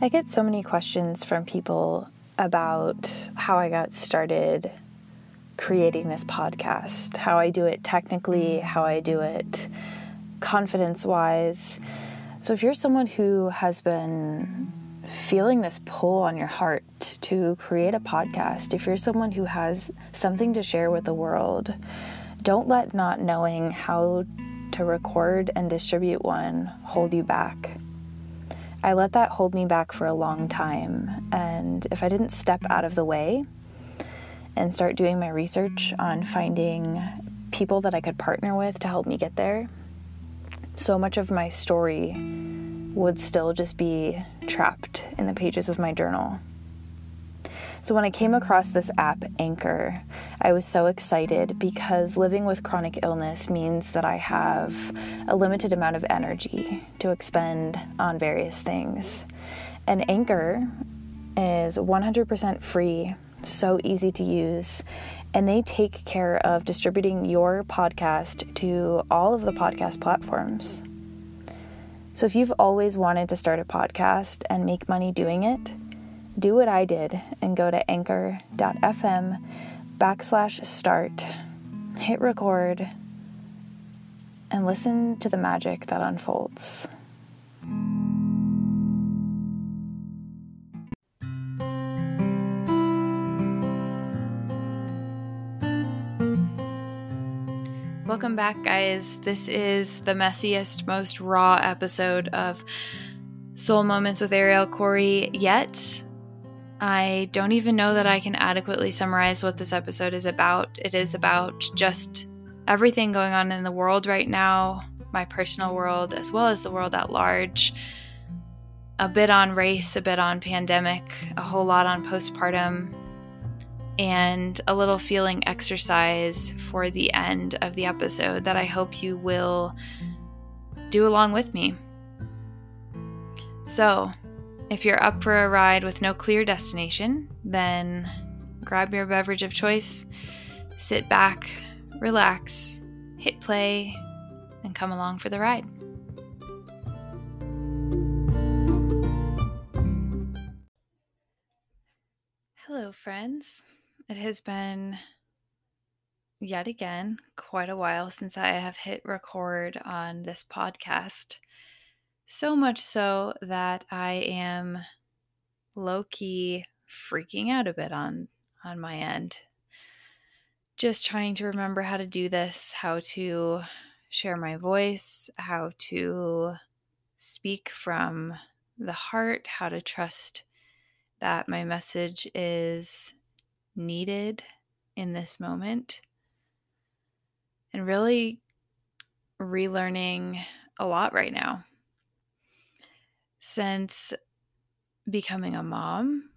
I get so many questions from people about how I got started creating this podcast, how I do it technically, how I do it confidence wise. So, if you're someone who has been feeling this pull on your heart to create a podcast, if you're someone who has something to share with the world, don't let not knowing how to record and distribute one hold you back. I let that hold me back for a long time. And if I didn't step out of the way and start doing my research on finding people that I could partner with to help me get there, so much of my story would still just be trapped in the pages of my journal. So, when I came across this app, Anchor, I was so excited because living with chronic illness means that I have a limited amount of energy to expend on various things. And Anchor is 100% free, so easy to use, and they take care of distributing your podcast to all of the podcast platforms. So, if you've always wanted to start a podcast and make money doing it, do what I did and go to anchor.fm backslash start, hit record, and listen to the magic that unfolds. Welcome back, guys. This is the messiest, most raw episode of Soul Moments with Arielle Coree yet. I don't even know that I can adequately summarize what this episode is about. It is about just everything going on in the world right now, my personal world, as well as the world at large. A bit on race, a bit on pandemic, a whole lot on postpartum, and a little feeling exercise for the end of the episode that I hope you will do along with me. So, if you're up for a ride with no clear destination, then grab your beverage of choice, sit back, relax, hit play, and come along for the ride. Hello, friends. It has been yet again quite a while since I have hit record on this podcast. So much so that I am low key freaking out a bit on on my end. Just trying to remember how to do this, how to share my voice, how to speak from the heart, how to trust that my message is needed in this moment. And really relearning a lot right now since becoming a mom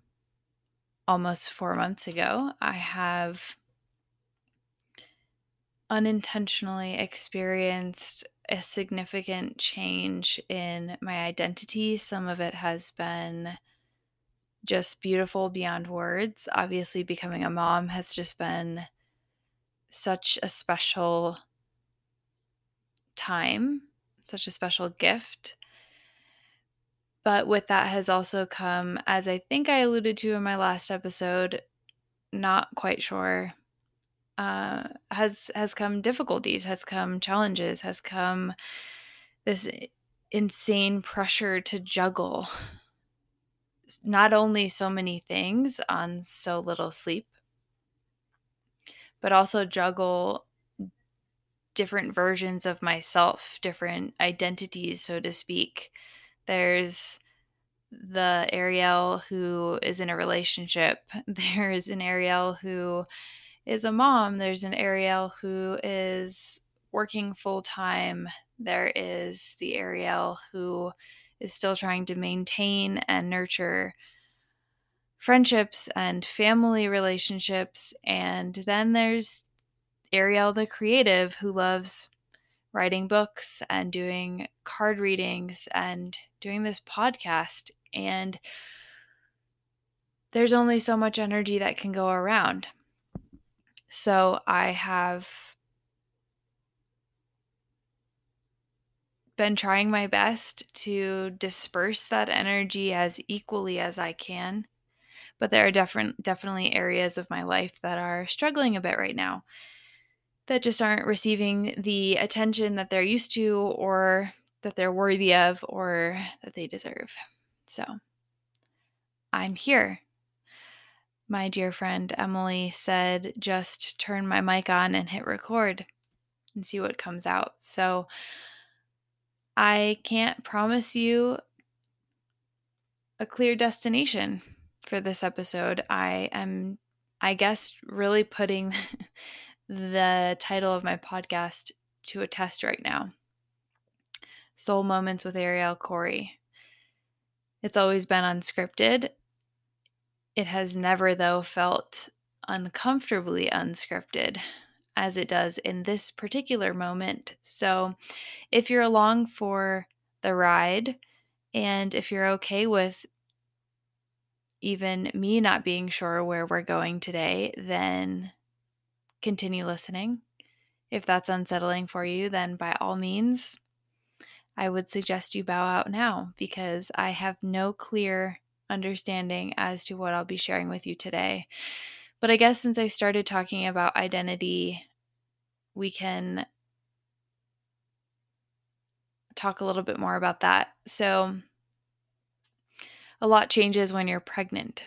almost four months ago, I have unintentionally experienced a significant change in my identity. Some of it has been just beautiful beyond words. Obviously, becoming a mom has just been such a special time, such a special gift. But with that has also come, as I think I alluded to in my last episode, not quite sure, uh, has has come difficulties, has come challenges, has come this insane pressure to juggle not only so many things on so little sleep, but also juggle different versions of myself, different identities, so to speak there's the Arielle who is in a relationship. There's an Arielle who is a mom. There's an Arielle who is working full time. There is the Arielle who is still trying to maintain and nurture friendships and family relationships. And then there's Arielle the creative who loves writing books and doing card readings and doing this podcast. And there's only so much energy that can go around. So I have been trying my best to disperse that energy as equally as I can. But there are different definitely areas of my life that are struggling a bit right now that just aren't receiving the attention that they're used to or that they're worthy of or that they deserve. So I'm here. My dear friend Emily said, just turn my mic on and hit record and see what comes out. So I can't promise you a clear destination for this episode. I am, I guess, really putting the title of my podcast to a test right now Soul Moments with Arielle Coree. It's always been unscripted. It has never, though, felt uncomfortably unscripted as it does in this particular moment. So, if you're along for the ride and if you're okay with even me not being sure where we're going today, then continue listening. If that's unsettling for you, then by all means, I would suggest you bow out now because I have no clear understanding as to what I'll be sharing with you today. But I guess since I started talking about identity, we can talk a little bit more about that. So, a lot changes when you're pregnant.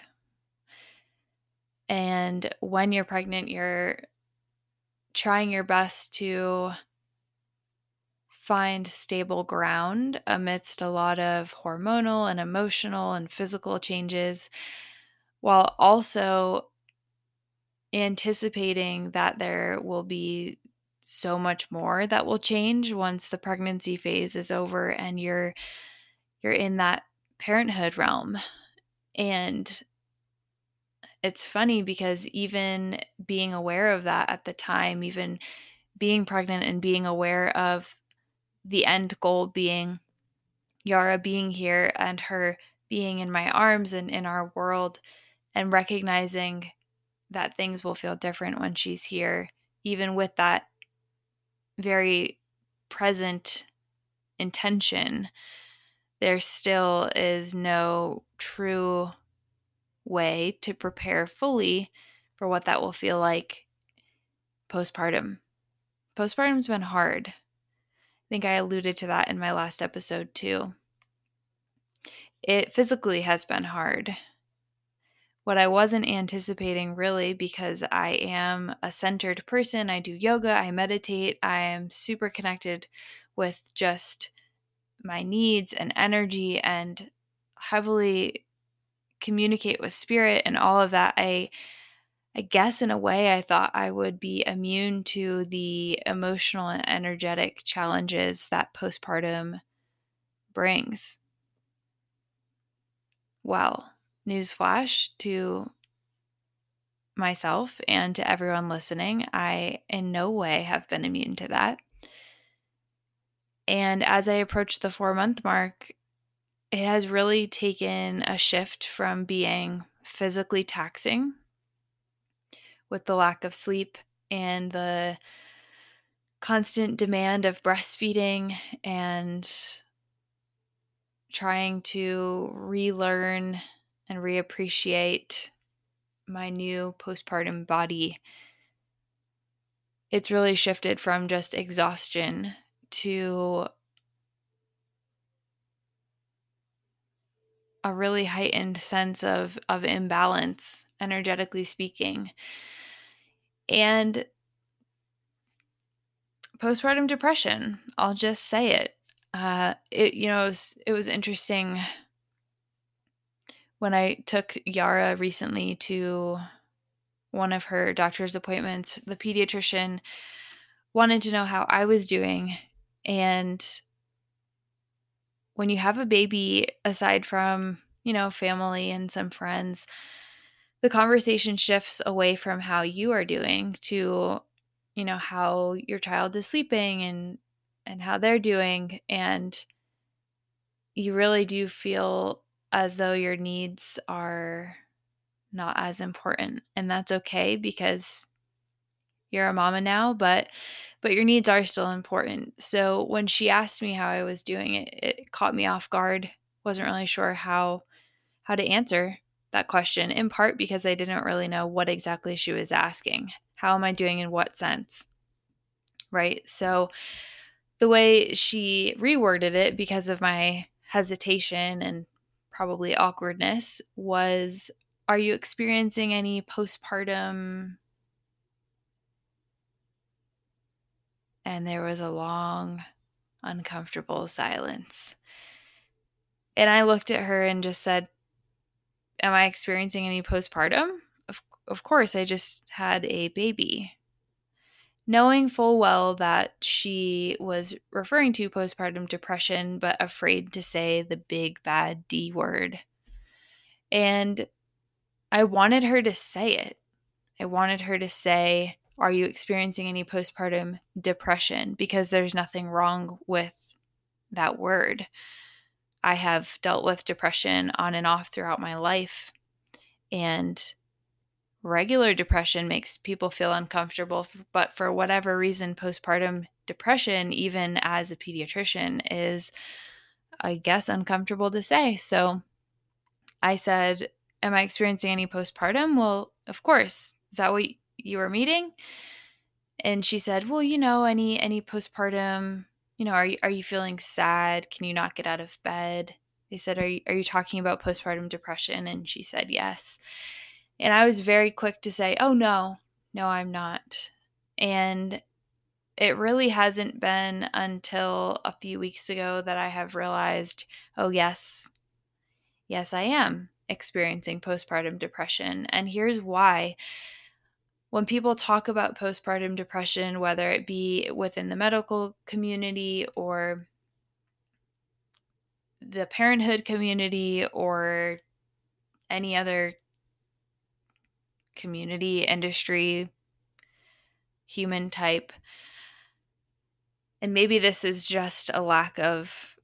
And when you're pregnant, you're trying your best to find stable ground amidst a lot of hormonal and emotional and physical changes while also anticipating that there will be so much more that will change once the pregnancy phase is over and you're you're in that parenthood realm. And it's funny because even being aware of that at the time even being pregnant and being aware of the end goal being Yara being here and her being in my arms and in our world and recognizing that things will feel different when she's here, even with that very present intention, there still is no true way to prepare fully for what that will feel like postpartum. Postpartum's been hard think I alluded to that in my last episode too. It physically has been hard. What I wasn't anticipating really because I am a centered person. I do yoga, I meditate, I am super connected with just my needs and energy and heavily communicate with spirit and all of that. I I guess in a way, I thought I would be immune to the emotional and energetic challenges that postpartum brings. Well, newsflash to myself and to everyone listening I in no way have been immune to that. And as I approach the four month mark, it has really taken a shift from being physically taxing with the lack of sleep and the constant demand of breastfeeding and trying to relearn and reappreciate my new postpartum body. It's really shifted from just exhaustion to a really heightened sense of of imbalance energetically speaking and postpartum depression. I'll just say it. Uh, it you know it was, it was interesting when I took Yara recently to one of her doctor's appointments. The pediatrician wanted to know how I was doing, and when you have a baby, aside from you know family and some friends, the conversation shifts away from how you are doing to you know how your child is sleeping and and how they're doing and you really do feel as though your needs are not as important and that's okay because you're a mama now but but your needs are still important. So when she asked me how I was doing it, it caught me off guard. Wasn't really sure how how to answer that question in part because I didn't really know what exactly she was asking. How am I doing in what sense? Right? So the way she reworded it because of my hesitation and probably awkwardness was are you experiencing any postpartum and there was a long, uncomfortable silence. And I looked at her and just said, Am I experiencing any postpartum? Of, of course, I just had a baby. Knowing full well that she was referring to postpartum depression, but afraid to say the big bad D word. And I wanted her to say it. I wanted her to say, are you experiencing any postpartum depression? Because there's nothing wrong with that word. I have dealt with depression on and off throughout my life. And regular depression makes people feel uncomfortable. But for whatever reason, postpartum depression, even as a pediatrician, is, I guess, uncomfortable to say. So I said, Am I experiencing any postpartum? Well, of course. Is that what you were meeting and she said well you know any any postpartum you know are you, are you feeling sad? Can you not get out of bed? They said are you, are you talking about postpartum depression? And she said yes. And i was very quick to say oh no no i'm not. And it really hasn't been until a few weeks ago that i have realized oh yes yes i am experiencing postpartum depression. And here's why when people talk about postpartum depression, whether it be within the medical community or the parenthood community or any other community, industry, human type, and maybe this is just a lack of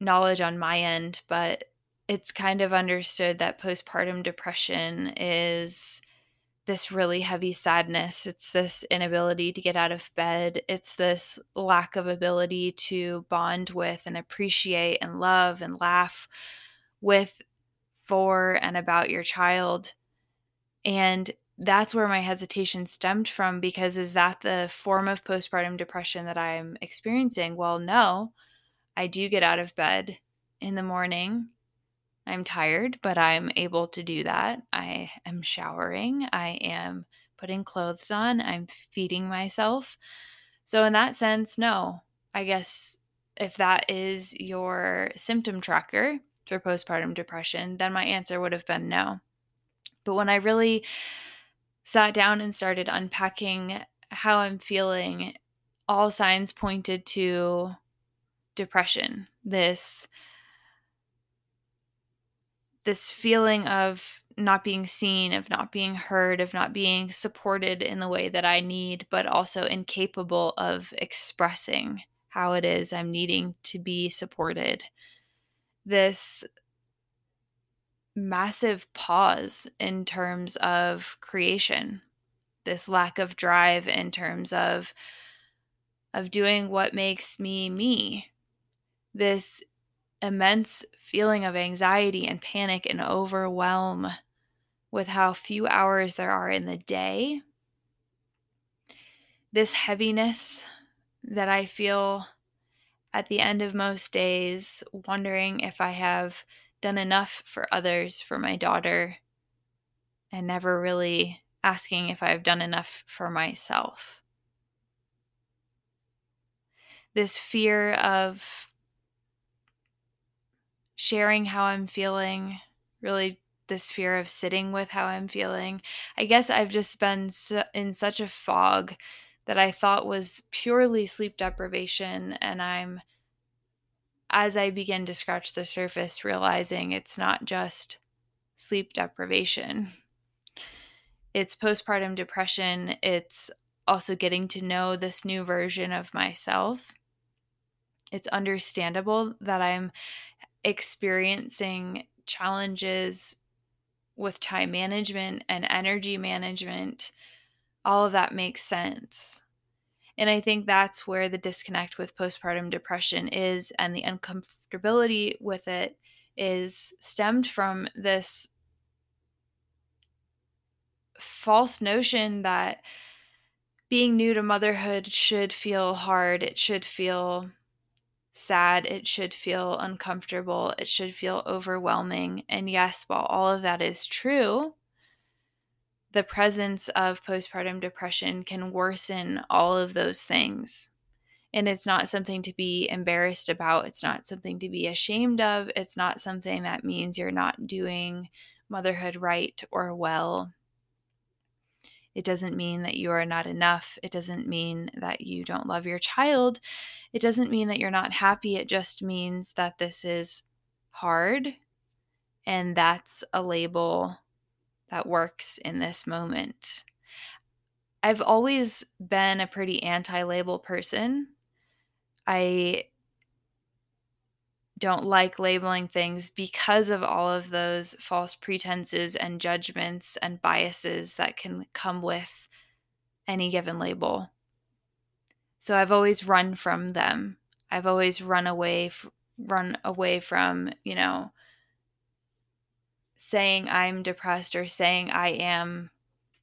knowledge on my end, but it's kind of understood that postpartum depression is this really heavy sadness. It's this inability to get out of bed. It's this lack of ability to bond with and appreciate and love and laugh with, for, and about your child. And that's where my hesitation stemmed from because is that the form of postpartum depression that I'm experiencing? Well, no. I do get out of bed in the morning I'm tired, but I'm able to do that. I am showering. I am putting clothes on. I'm feeding myself. So, in that sense, no. I guess if that is your symptom tracker for postpartum depression, then my answer would have been no. But when I really sat down and started unpacking how I'm feeling, all signs pointed to depression. This this feeling of not being seen, of not being heard, of not being supported in the way that I need, but also incapable of expressing how it is I'm needing to be supported. This massive pause in terms of creation, this lack of drive in terms of of doing what makes me me. This immense feeling of anxiety and panic and overwhelm with how few hours there are in the day. This heaviness that I feel at the end of most days, wondering if I have done enough for others, for my daughter, and never really asking if I've done enough for myself. This fear of sharing how I'm feeling, really this fear of sitting with how I'm feeling. I guess I've just been so, in such a fog that I thought was purely sleep deprivation. And I'm, as I begin to scratch the surface, realizing it's not just sleep deprivation, it's postpartum depression. It's also getting to know this new version of myself. It's understandable that I'm experiencing challenges with time management and energy management, all of that makes sense. And I think that's where the disconnect with postpartum depression is, and the uncomfortability with it is stemmed from this false notion that being new to motherhood should feel hard. It should feel sad. It should feel uncomfortable. It should feel overwhelming. And yes, while all of that is true, the presence of postpartum depression can worsen all of those things. And it's not something to be embarrassed about. It's not something to be ashamed of. It's not something that means you're not doing motherhood right or well. It doesn't mean that you are not enough. It doesn't mean that you don't love your child. It doesn't mean that you're not happy. It just means that this is hard. And that's a label that works in this moment. I've always been a pretty anti label person. I don't like labeling things because of all of those false pretenses and judgments and biases that can come with any given label. So I've always run from them. I've always run away f- run away from, you know, saying I'm depressed or saying I am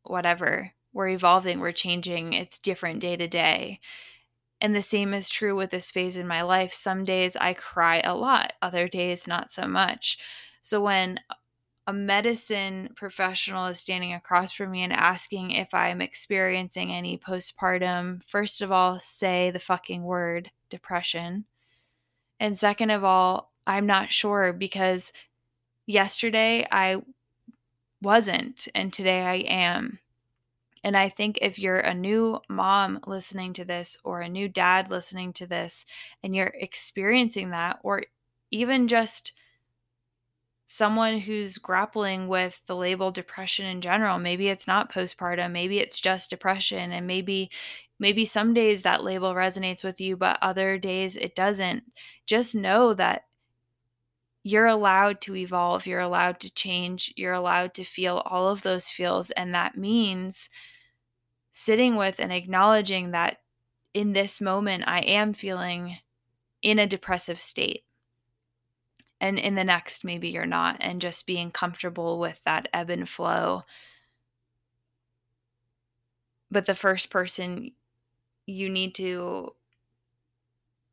whatever. We're evolving, we're changing, it's different day to day. And the same is true with this phase in my life. Some days I cry a lot, other days not so much. So when a medicine professional is standing across from me and asking if I'm experiencing any postpartum, first of all, say the fucking word depression. And second of all, I'm not sure because yesterday I wasn't and today I am. And I think if you're a new mom listening to this or a new dad listening to this and you're experiencing that, or even just someone who's grappling with the label depression in general, maybe it's not postpartum, maybe it's just depression, and maybe maybe some days that label resonates with you, but other days it doesn't. Just know that you're allowed to evolve, you're allowed to change, you're allowed to feel all of those feels. And that means sitting with and acknowledging that in this moment, I am feeling in a depressive state. And in the next, maybe you're not, and just being comfortable with that ebb and flow. But the first person you need to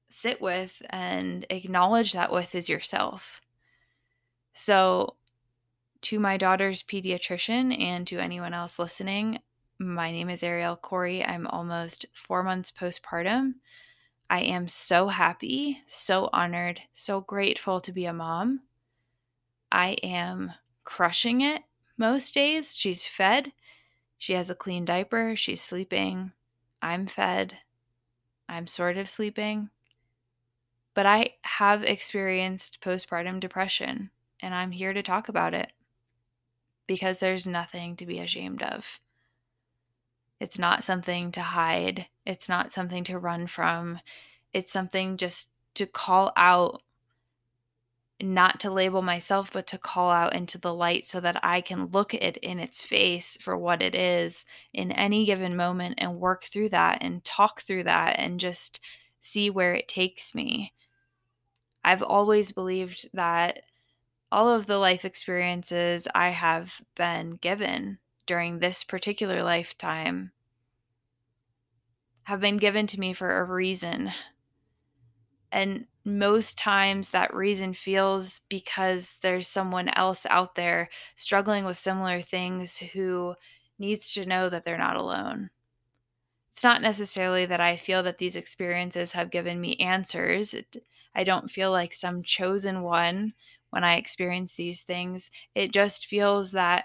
sit with and acknowledge that with is yourself. So, to my daughter's pediatrician and to anyone else listening, my name is Arielle Coree. I'm almost four months postpartum. I am so happy, so honored, so grateful to be a mom. I am crushing it most days. She's fed, she has a clean diaper, she's sleeping. I'm fed, I'm sort of sleeping. But I have experienced postpartum depression and I'm here to talk about it because there's nothing to be ashamed of. It's not something to hide, it's not something to run from. It's something just to call out, not to label myself, but to call out into the light so that I can look it in its face for what it is in any given moment and work through that and talk through that and just see where it takes me. I've always believed that all of the life experiences I have been given during this particular lifetime have been given to me for a reason. And most times that reason feels because there's someone else out there struggling with similar things who needs to know that they're not alone. It's not necessarily that I feel that these experiences have given me answers. I don't feel like some chosen one when I experience these things. It just feels that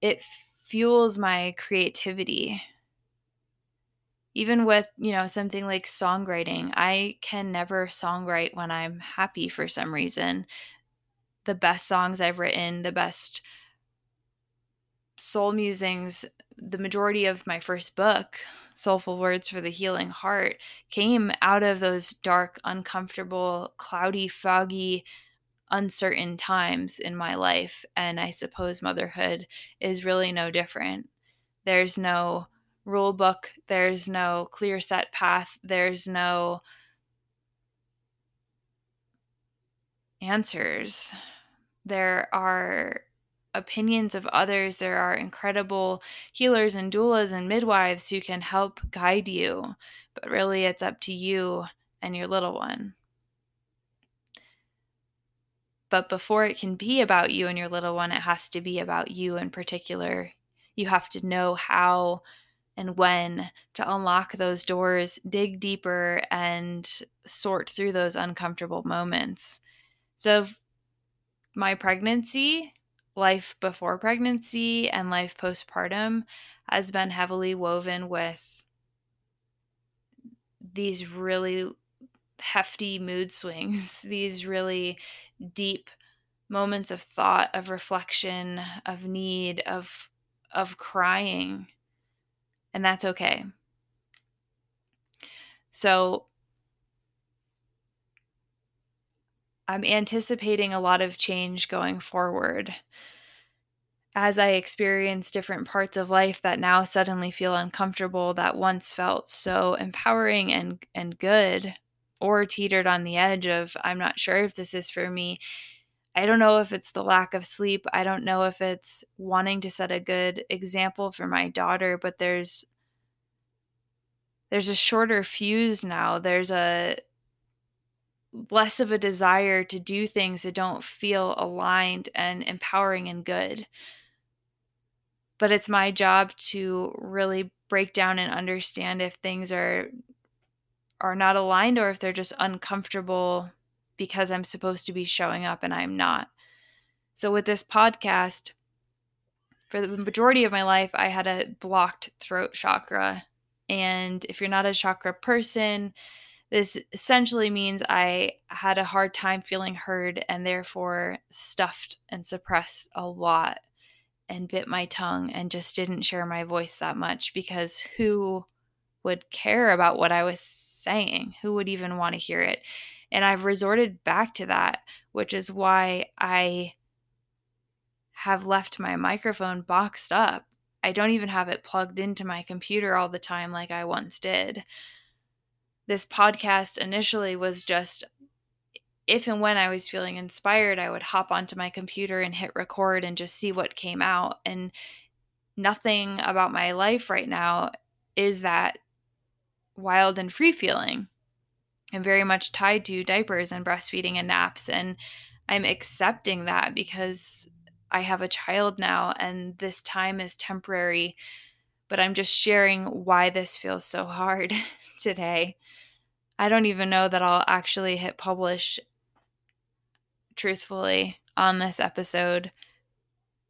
it fuels my creativity. Even with, you know, something like songwriting, I can never songwrite when I'm happy for some reason. The best songs I've written, the best soul musings, the majority of my first book, Soulful Words for the Healing Heart, came out of those dark, uncomfortable, cloudy, foggy uncertain times in my life. And I suppose motherhood is really no different. There's no rule book, there's no clear set path, there's no answers. There are opinions of others. There are incredible healers and doulas and midwives who can help guide you, but really it's up to you and your little one. But before it can be about you and your little one, it has to be about you in particular. You have to know how and when to unlock those doors, dig deeper, and sort through those uncomfortable moments. So, my pregnancy, life before pregnancy, and life postpartum has been heavily woven with these really hefty mood swings, these really deep moments of thought, of reflection, of need, of of crying. And that's okay. So I'm anticipating a lot of change going forward. As I experience different parts of life that now suddenly feel uncomfortable, that once felt so empowering and, and good, or teetered on the edge of, I'm not sure if this is for me. I don't know if it's the lack of sleep. I don't know if it's wanting to set a good example for my daughter, but there's there's a shorter fuse now. There's a less of a desire to do things that don't feel aligned and empowering and good. But it's my job to really break down and understand if things are are not aligned or if they're just uncomfortable because I'm supposed to be showing up and I'm not. So with this podcast, for the majority of my life, I had a blocked throat chakra. And if you're not a chakra person, this essentially means I had a hard time feeling heard and therefore stuffed and suppressed a lot and bit my tongue and just didn't share my voice that much because who would care about what I was saying? Who would even want to hear it? And I've resorted back to that, which is why I have left my microphone boxed up. I don't even have it plugged into my computer all the time like I once did this podcast initially was just if and when I was feeling inspired, I would hop onto my computer and hit record and just see what came out. And nothing about my life right now is that wild and free feeling. I'm very much tied to diapers and breastfeeding and naps. And I'm accepting that because I have a child now and this time is temporary. But I'm just sharing why this feels so hard today. I don't even know that I'll actually hit publish truthfully on this episode.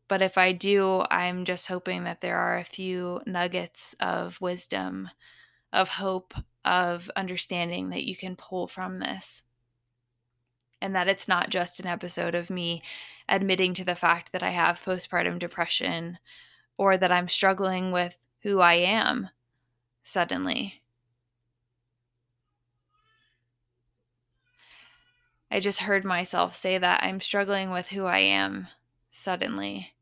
But if I do, I'm just hoping that there are a few nuggets of wisdom, of hope, of understanding that you can pull from this. And that it's not just an episode of me admitting to the fact that I have postpartum depression or that I'm struggling with who I am suddenly I just heard myself say that I'm struggling with who I am suddenly.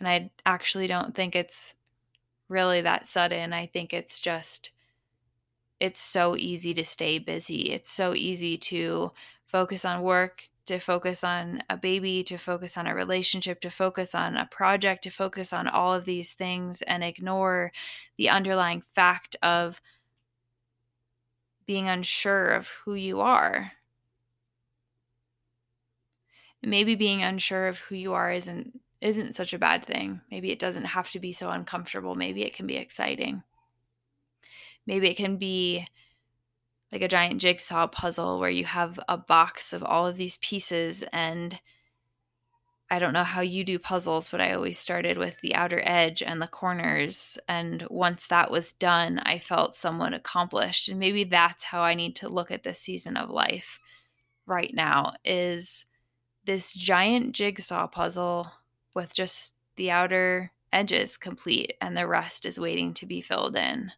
And I actually don't think it's really that sudden. I think it's just, it's so easy to stay busy. It's so easy to focus on work, to focus on a baby, to focus on a relationship, to focus on a project, to focus on all of these things and ignore the underlying fact of being unsure of who you are maybe being unsure of who you are isn't isn't such a bad thing. Maybe it doesn't have to be so uncomfortable. Maybe it can be exciting. Maybe it can be like a giant jigsaw puzzle where you have a box of all of these pieces and I don't know how you do puzzles, but I always started with the outer edge and the corners. And once that was done, I felt somewhat accomplished. And maybe that's how I need to look at this season of life right now is this giant jigsaw puzzle with just the outer edges complete and the rest is waiting to be filled in.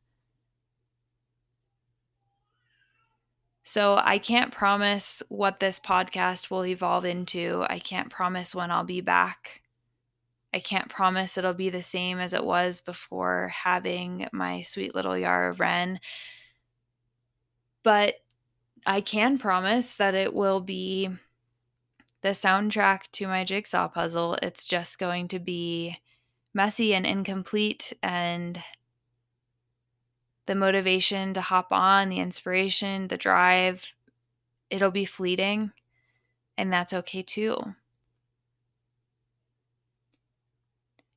So I can't promise what this podcast will evolve into. I can't promise when I'll be back. I can't promise it'll be the same as it was before having my sweet little Yara Wren. But I can promise that it will be the soundtrack to my jigsaw puzzle. It's just going to be messy and incomplete, and the motivation to hop on, the inspiration, the drive, it'll be fleeting, and that's okay too.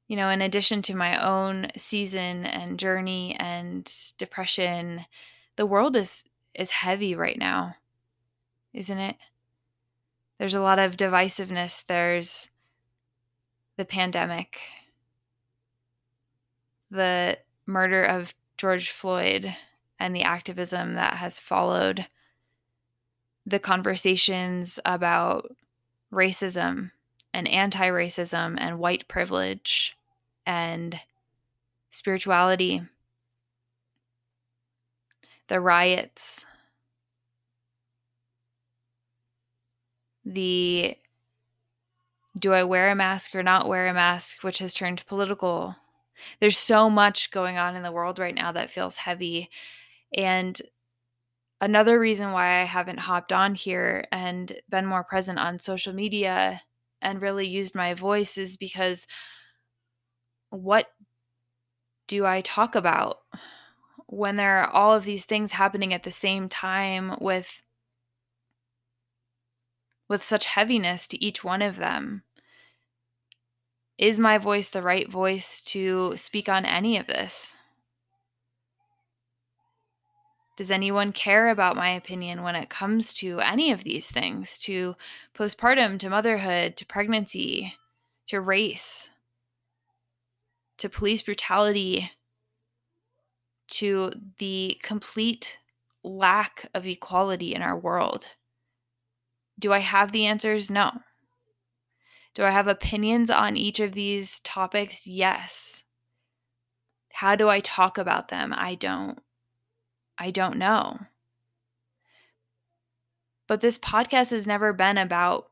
you know, in addition to my own season and journey and depression, the world is is heavy right now. Isn't it? There's a lot of divisiveness. There's the pandemic, the murder of George Floyd and the activism that has followed, the conversations about racism and anti racism and white privilege and spirituality, the riots, the do I wear a mask or not wear a mask, which has turned political. There's so much going on in the world right now that feels heavy. And another reason why I haven't hopped on here and been more present on social media and really used my voice is because what do I talk about when there are all of these things happening at the same time with with such heaviness to each one of them? Is my voice the right voice to speak on any of this? Does anyone care about my opinion when it comes to any of these things to postpartum, to motherhood, to pregnancy, to race, to police brutality, to the complete lack of equality in our world? Do I have the answers? No. Do I have opinions on each of these topics? Yes. How do I talk about them? I don't. I don't know. But this podcast has never been about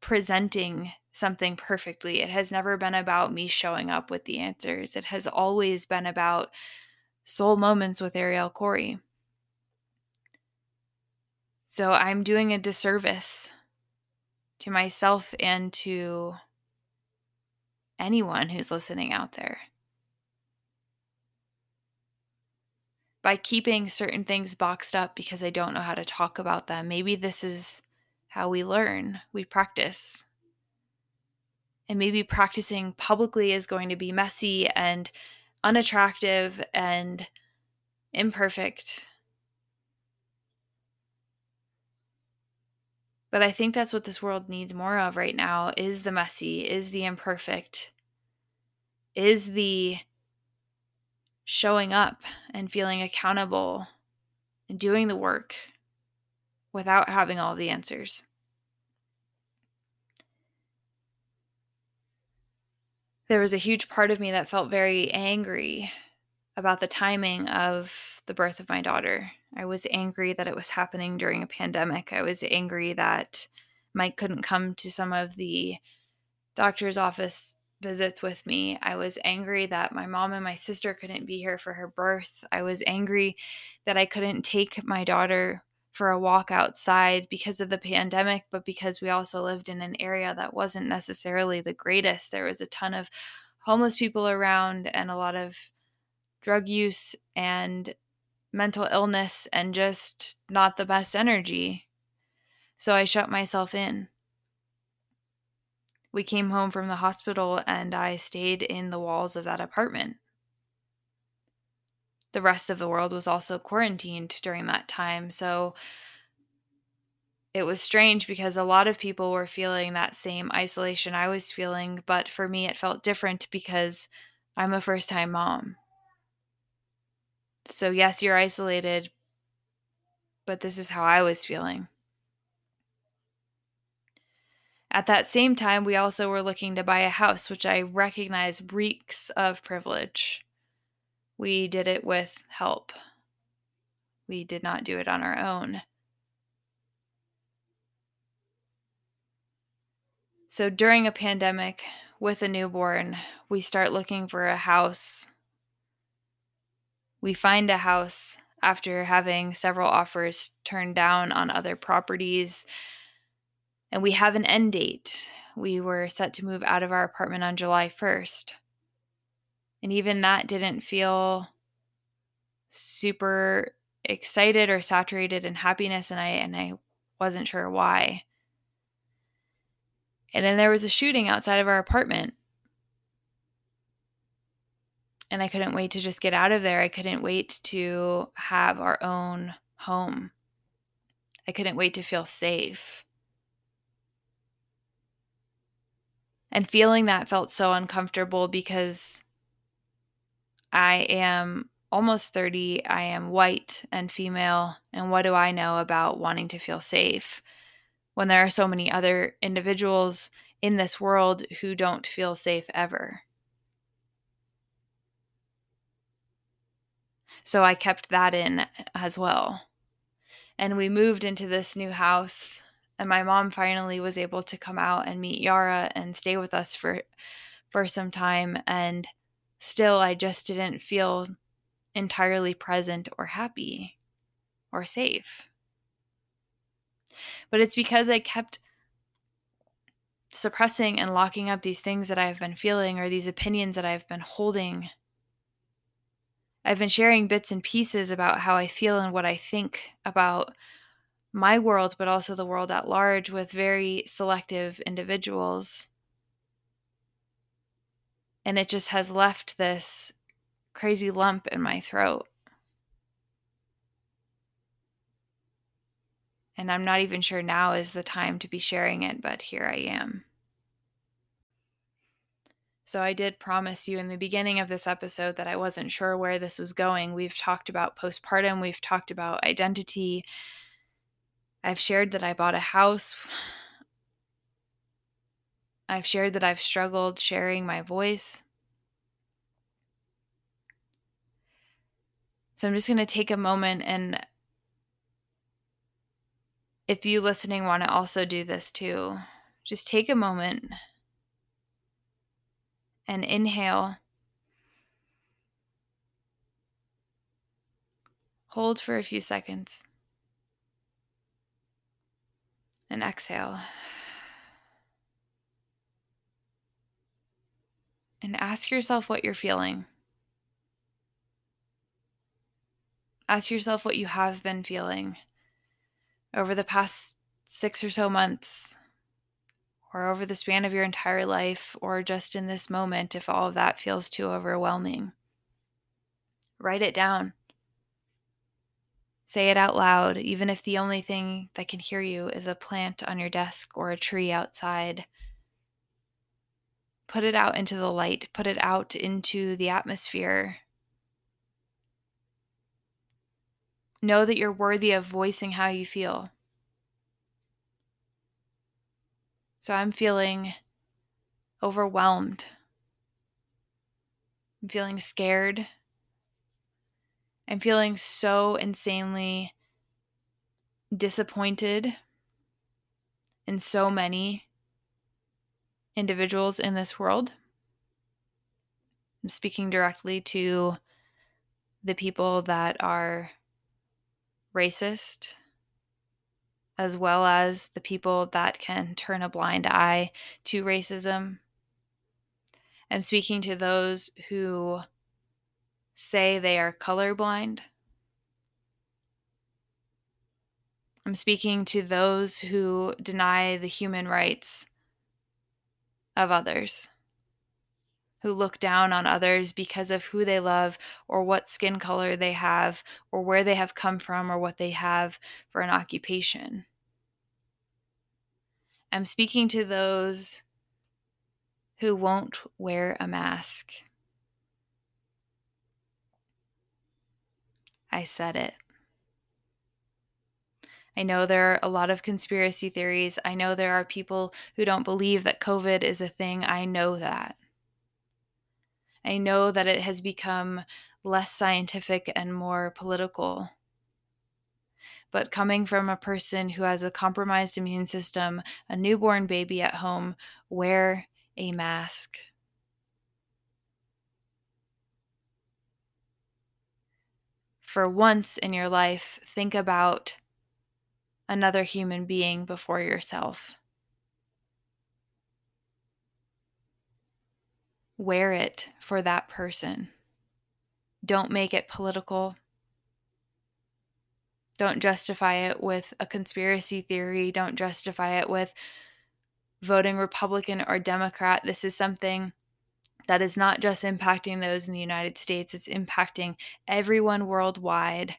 presenting something perfectly. It has never been about me showing up with the answers. It has always been about soul moments with Arielle Coree. So I'm doing a disservice to myself and to anyone who's listening out there. by keeping certain things boxed up because I don't know how to talk about them. Maybe this is how we learn, we practice. And maybe practicing publicly is going to be messy and unattractive and imperfect. But I think that's what this world needs more of right now is the messy, is the imperfect, is the showing up and feeling accountable and doing the work without having all the answers. There was a huge part of me that felt very angry about the timing of the birth of my daughter. I was angry that it was happening during a pandemic. I was angry that Mike couldn't come to some of the doctor's office visits with me. I was angry that my mom and my sister couldn't be here for her birth. I was angry that I couldn't take my daughter for a walk outside because of the pandemic, but because we also lived in an area that wasn't necessarily the greatest. There was a ton of homeless people around and a lot of drug use and mental illness and just not the best energy. So I shut myself in we came home from the hospital and I stayed in the walls of that apartment. The rest of the world was also quarantined during that time. So it was strange because a lot of people were feeling that same isolation I was feeling. But for me, it felt different because I'm a first time mom. So, yes, you're isolated, but this is how I was feeling. At that same time, we also were looking to buy a house, which I recognize reeks of privilege. We did it with help. We did not do it on our own. So during a pandemic, with a newborn, we start looking for a house. We find a house after having several offers turned down on other properties. And we have an end date. We were set to move out of our apartment on July 1st. And even that didn't feel super excited or saturated in happiness and I and I wasn't sure why. And then there was a shooting outside of our apartment. And I couldn't wait to just get out of there. I couldn't wait to have our own home. I couldn't wait to feel safe. And feeling that felt so uncomfortable because I am almost 30. I am white and female. And what do I know about wanting to feel safe when there are so many other individuals in this world who don't feel safe ever? So I kept that in as well. And we moved into this new house and my mom finally was able to come out and meet Yara and stay with us for for some time and still I just didn't feel entirely present or happy or safe. But it's because I kept suppressing and locking up these things that I've been feeling or these opinions that I've been holding I've been sharing bits and pieces about how I feel and what I think about my world, but also the world at large with very selective individuals. And it just has left this crazy lump in my throat. And I'm not even sure now is the time to be sharing it, but here I am. So I did promise you in the beginning of this episode that I wasn't sure where this was going. We've talked about postpartum, we've talked about identity. I've shared that I bought a house. I've shared that I've struggled sharing my voice. So I'm just going to take a moment and if you listening want to also do this too, just take a moment and inhale. Hold for a few seconds. And exhale. And ask yourself what you're feeling. Ask yourself what you have been feeling over the past six or so months or over the span of your entire life, or just in this moment if all of that feels too overwhelming. Write it down. Say it out loud, even if the only thing that can hear you is a plant on your desk or a tree outside. Put it out into the light, put it out into the atmosphere. Know that you're worthy of voicing how you feel. So I'm feeling overwhelmed. I'm feeling scared. I'm feeling so insanely disappointed in so many individuals in this world. I'm speaking directly to the people that are racist, as well as the people that can turn a blind eye to racism. I'm speaking to those who say they are colorblind. I'm speaking to those who deny the human rights of others, who look down on others because of who they love or what skin color they have or where they have come from or what they have for an occupation. I'm speaking to those who won't wear a mask. I said it. I know there are a lot of conspiracy theories. I know there are people who don't believe that COVID is a thing. I know that. I know that it has become less scientific and more political. But coming from a person who has a compromised immune system, a newborn baby at home, wear a mask. For once in your life, think about another human being before yourself. Wear it for that person. Don't make it political. Don't justify it with a conspiracy theory. Don't justify it with voting Republican or Democrat. This is something that is not just impacting those in the United States, it's impacting everyone worldwide.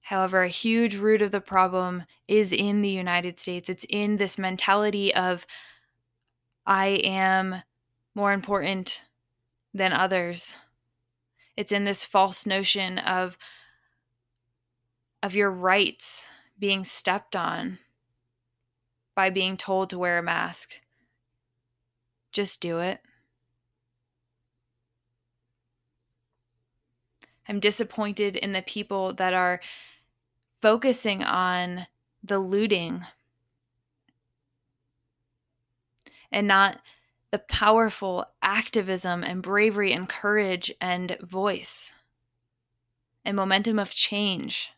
However, a huge root of the problem is in the United States. It's in this mentality of, I am more important than others. It's in this false notion of, of your rights being stepped on by being told to wear a mask. Just do it. I'm disappointed in the people that are focusing on the looting and not the powerful activism and bravery and courage and voice and momentum of change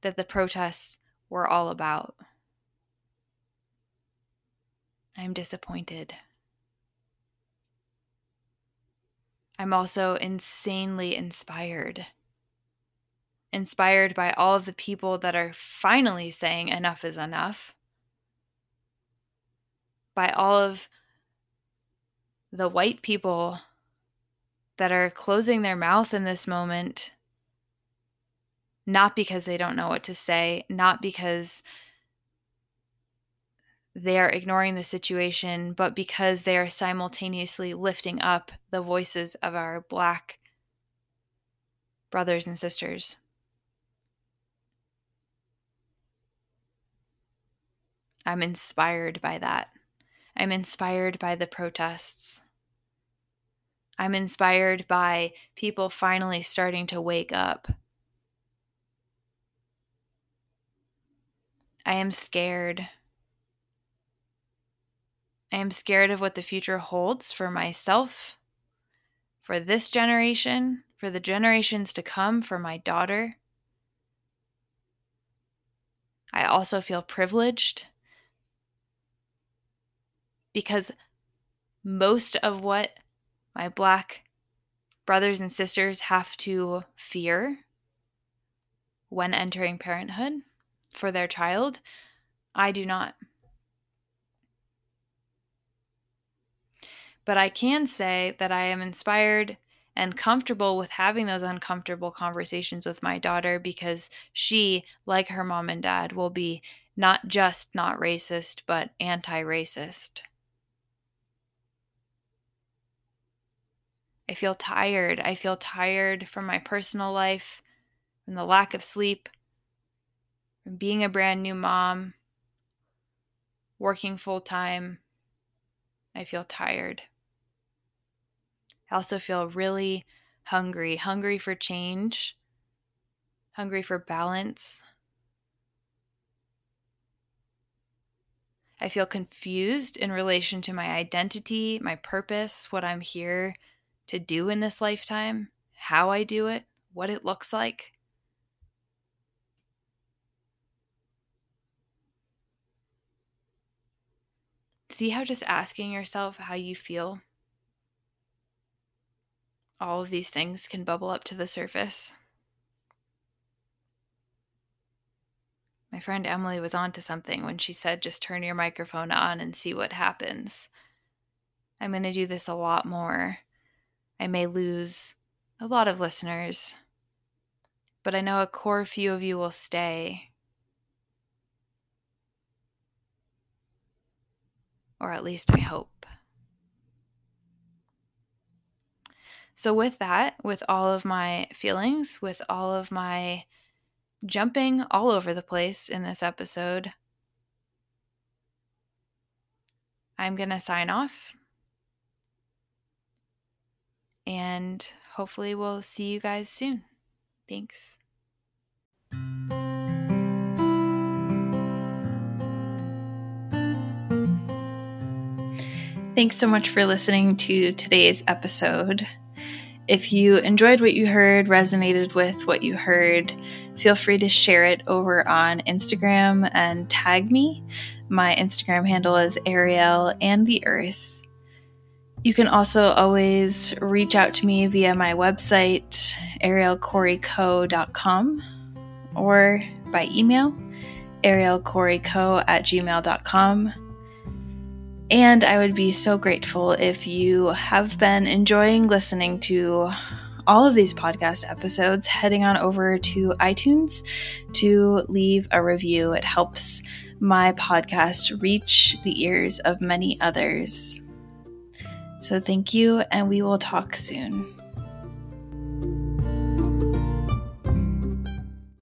that the protests were all about. I'm disappointed. I'm also insanely inspired. Inspired by all of the people that are finally saying enough is enough. By all of the white people that are closing their mouth in this moment, not because they don't know what to say, not because they are ignoring the situation, but because they are simultaneously lifting up the voices of our Black brothers and sisters. I'm inspired by that. I'm inspired by the protests. I'm inspired by people finally starting to wake up. I am scared I am scared of what the future holds for myself, for this generation, for the generations to come, for my daughter. I also feel privileged because most of what my Black brothers and sisters have to fear when entering parenthood for their child, I do not. But I can say that I am inspired and comfortable with having those uncomfortable conversations with my daughter because she, like her mom and dad, will be not just not racist, but anti racist. I feel tired. I feel tired from my personal life, from the lack of sleep, from being a brand new mom, working full time. I feel tired. I also feel really hungry, hungry for change, hungry for balance. I feel confused in relation to my identity, my purpose, what I'm here to do in this lifetime, how I do it, what it looks like. See how just asking yourself how you feel all of these things can bubble up to the surface. My friend Emily was onto something when she said just turn your microphone on and see what happens. I'm going to do this a lot more. I may lose a lot of listeners, but I know a core few of you will stay. Or at least I hope. So, with that, with all of my feelings, with all of my jumping all over the place in this episode, I'm going to sign off. And hopefully, we'll see you guys soon. Thanks. Thanks so much for listening to today's episode. If you enjoyed what you heard, resonated with what you heard, feel free to share it over on Instagram and tag me. My Instagram handle is Arielle and the Earth. You can also always reach out to me via my website, ariellecoreeco.com, or by email, ariellecoreeco at gmail.com. And I would be so grateful if you have been enjoying listening to all of these podcast episodes, heading on over to iTunes to leave a review. It helps my podcast reach the ears of many others. So, thank you, and we will talk soon.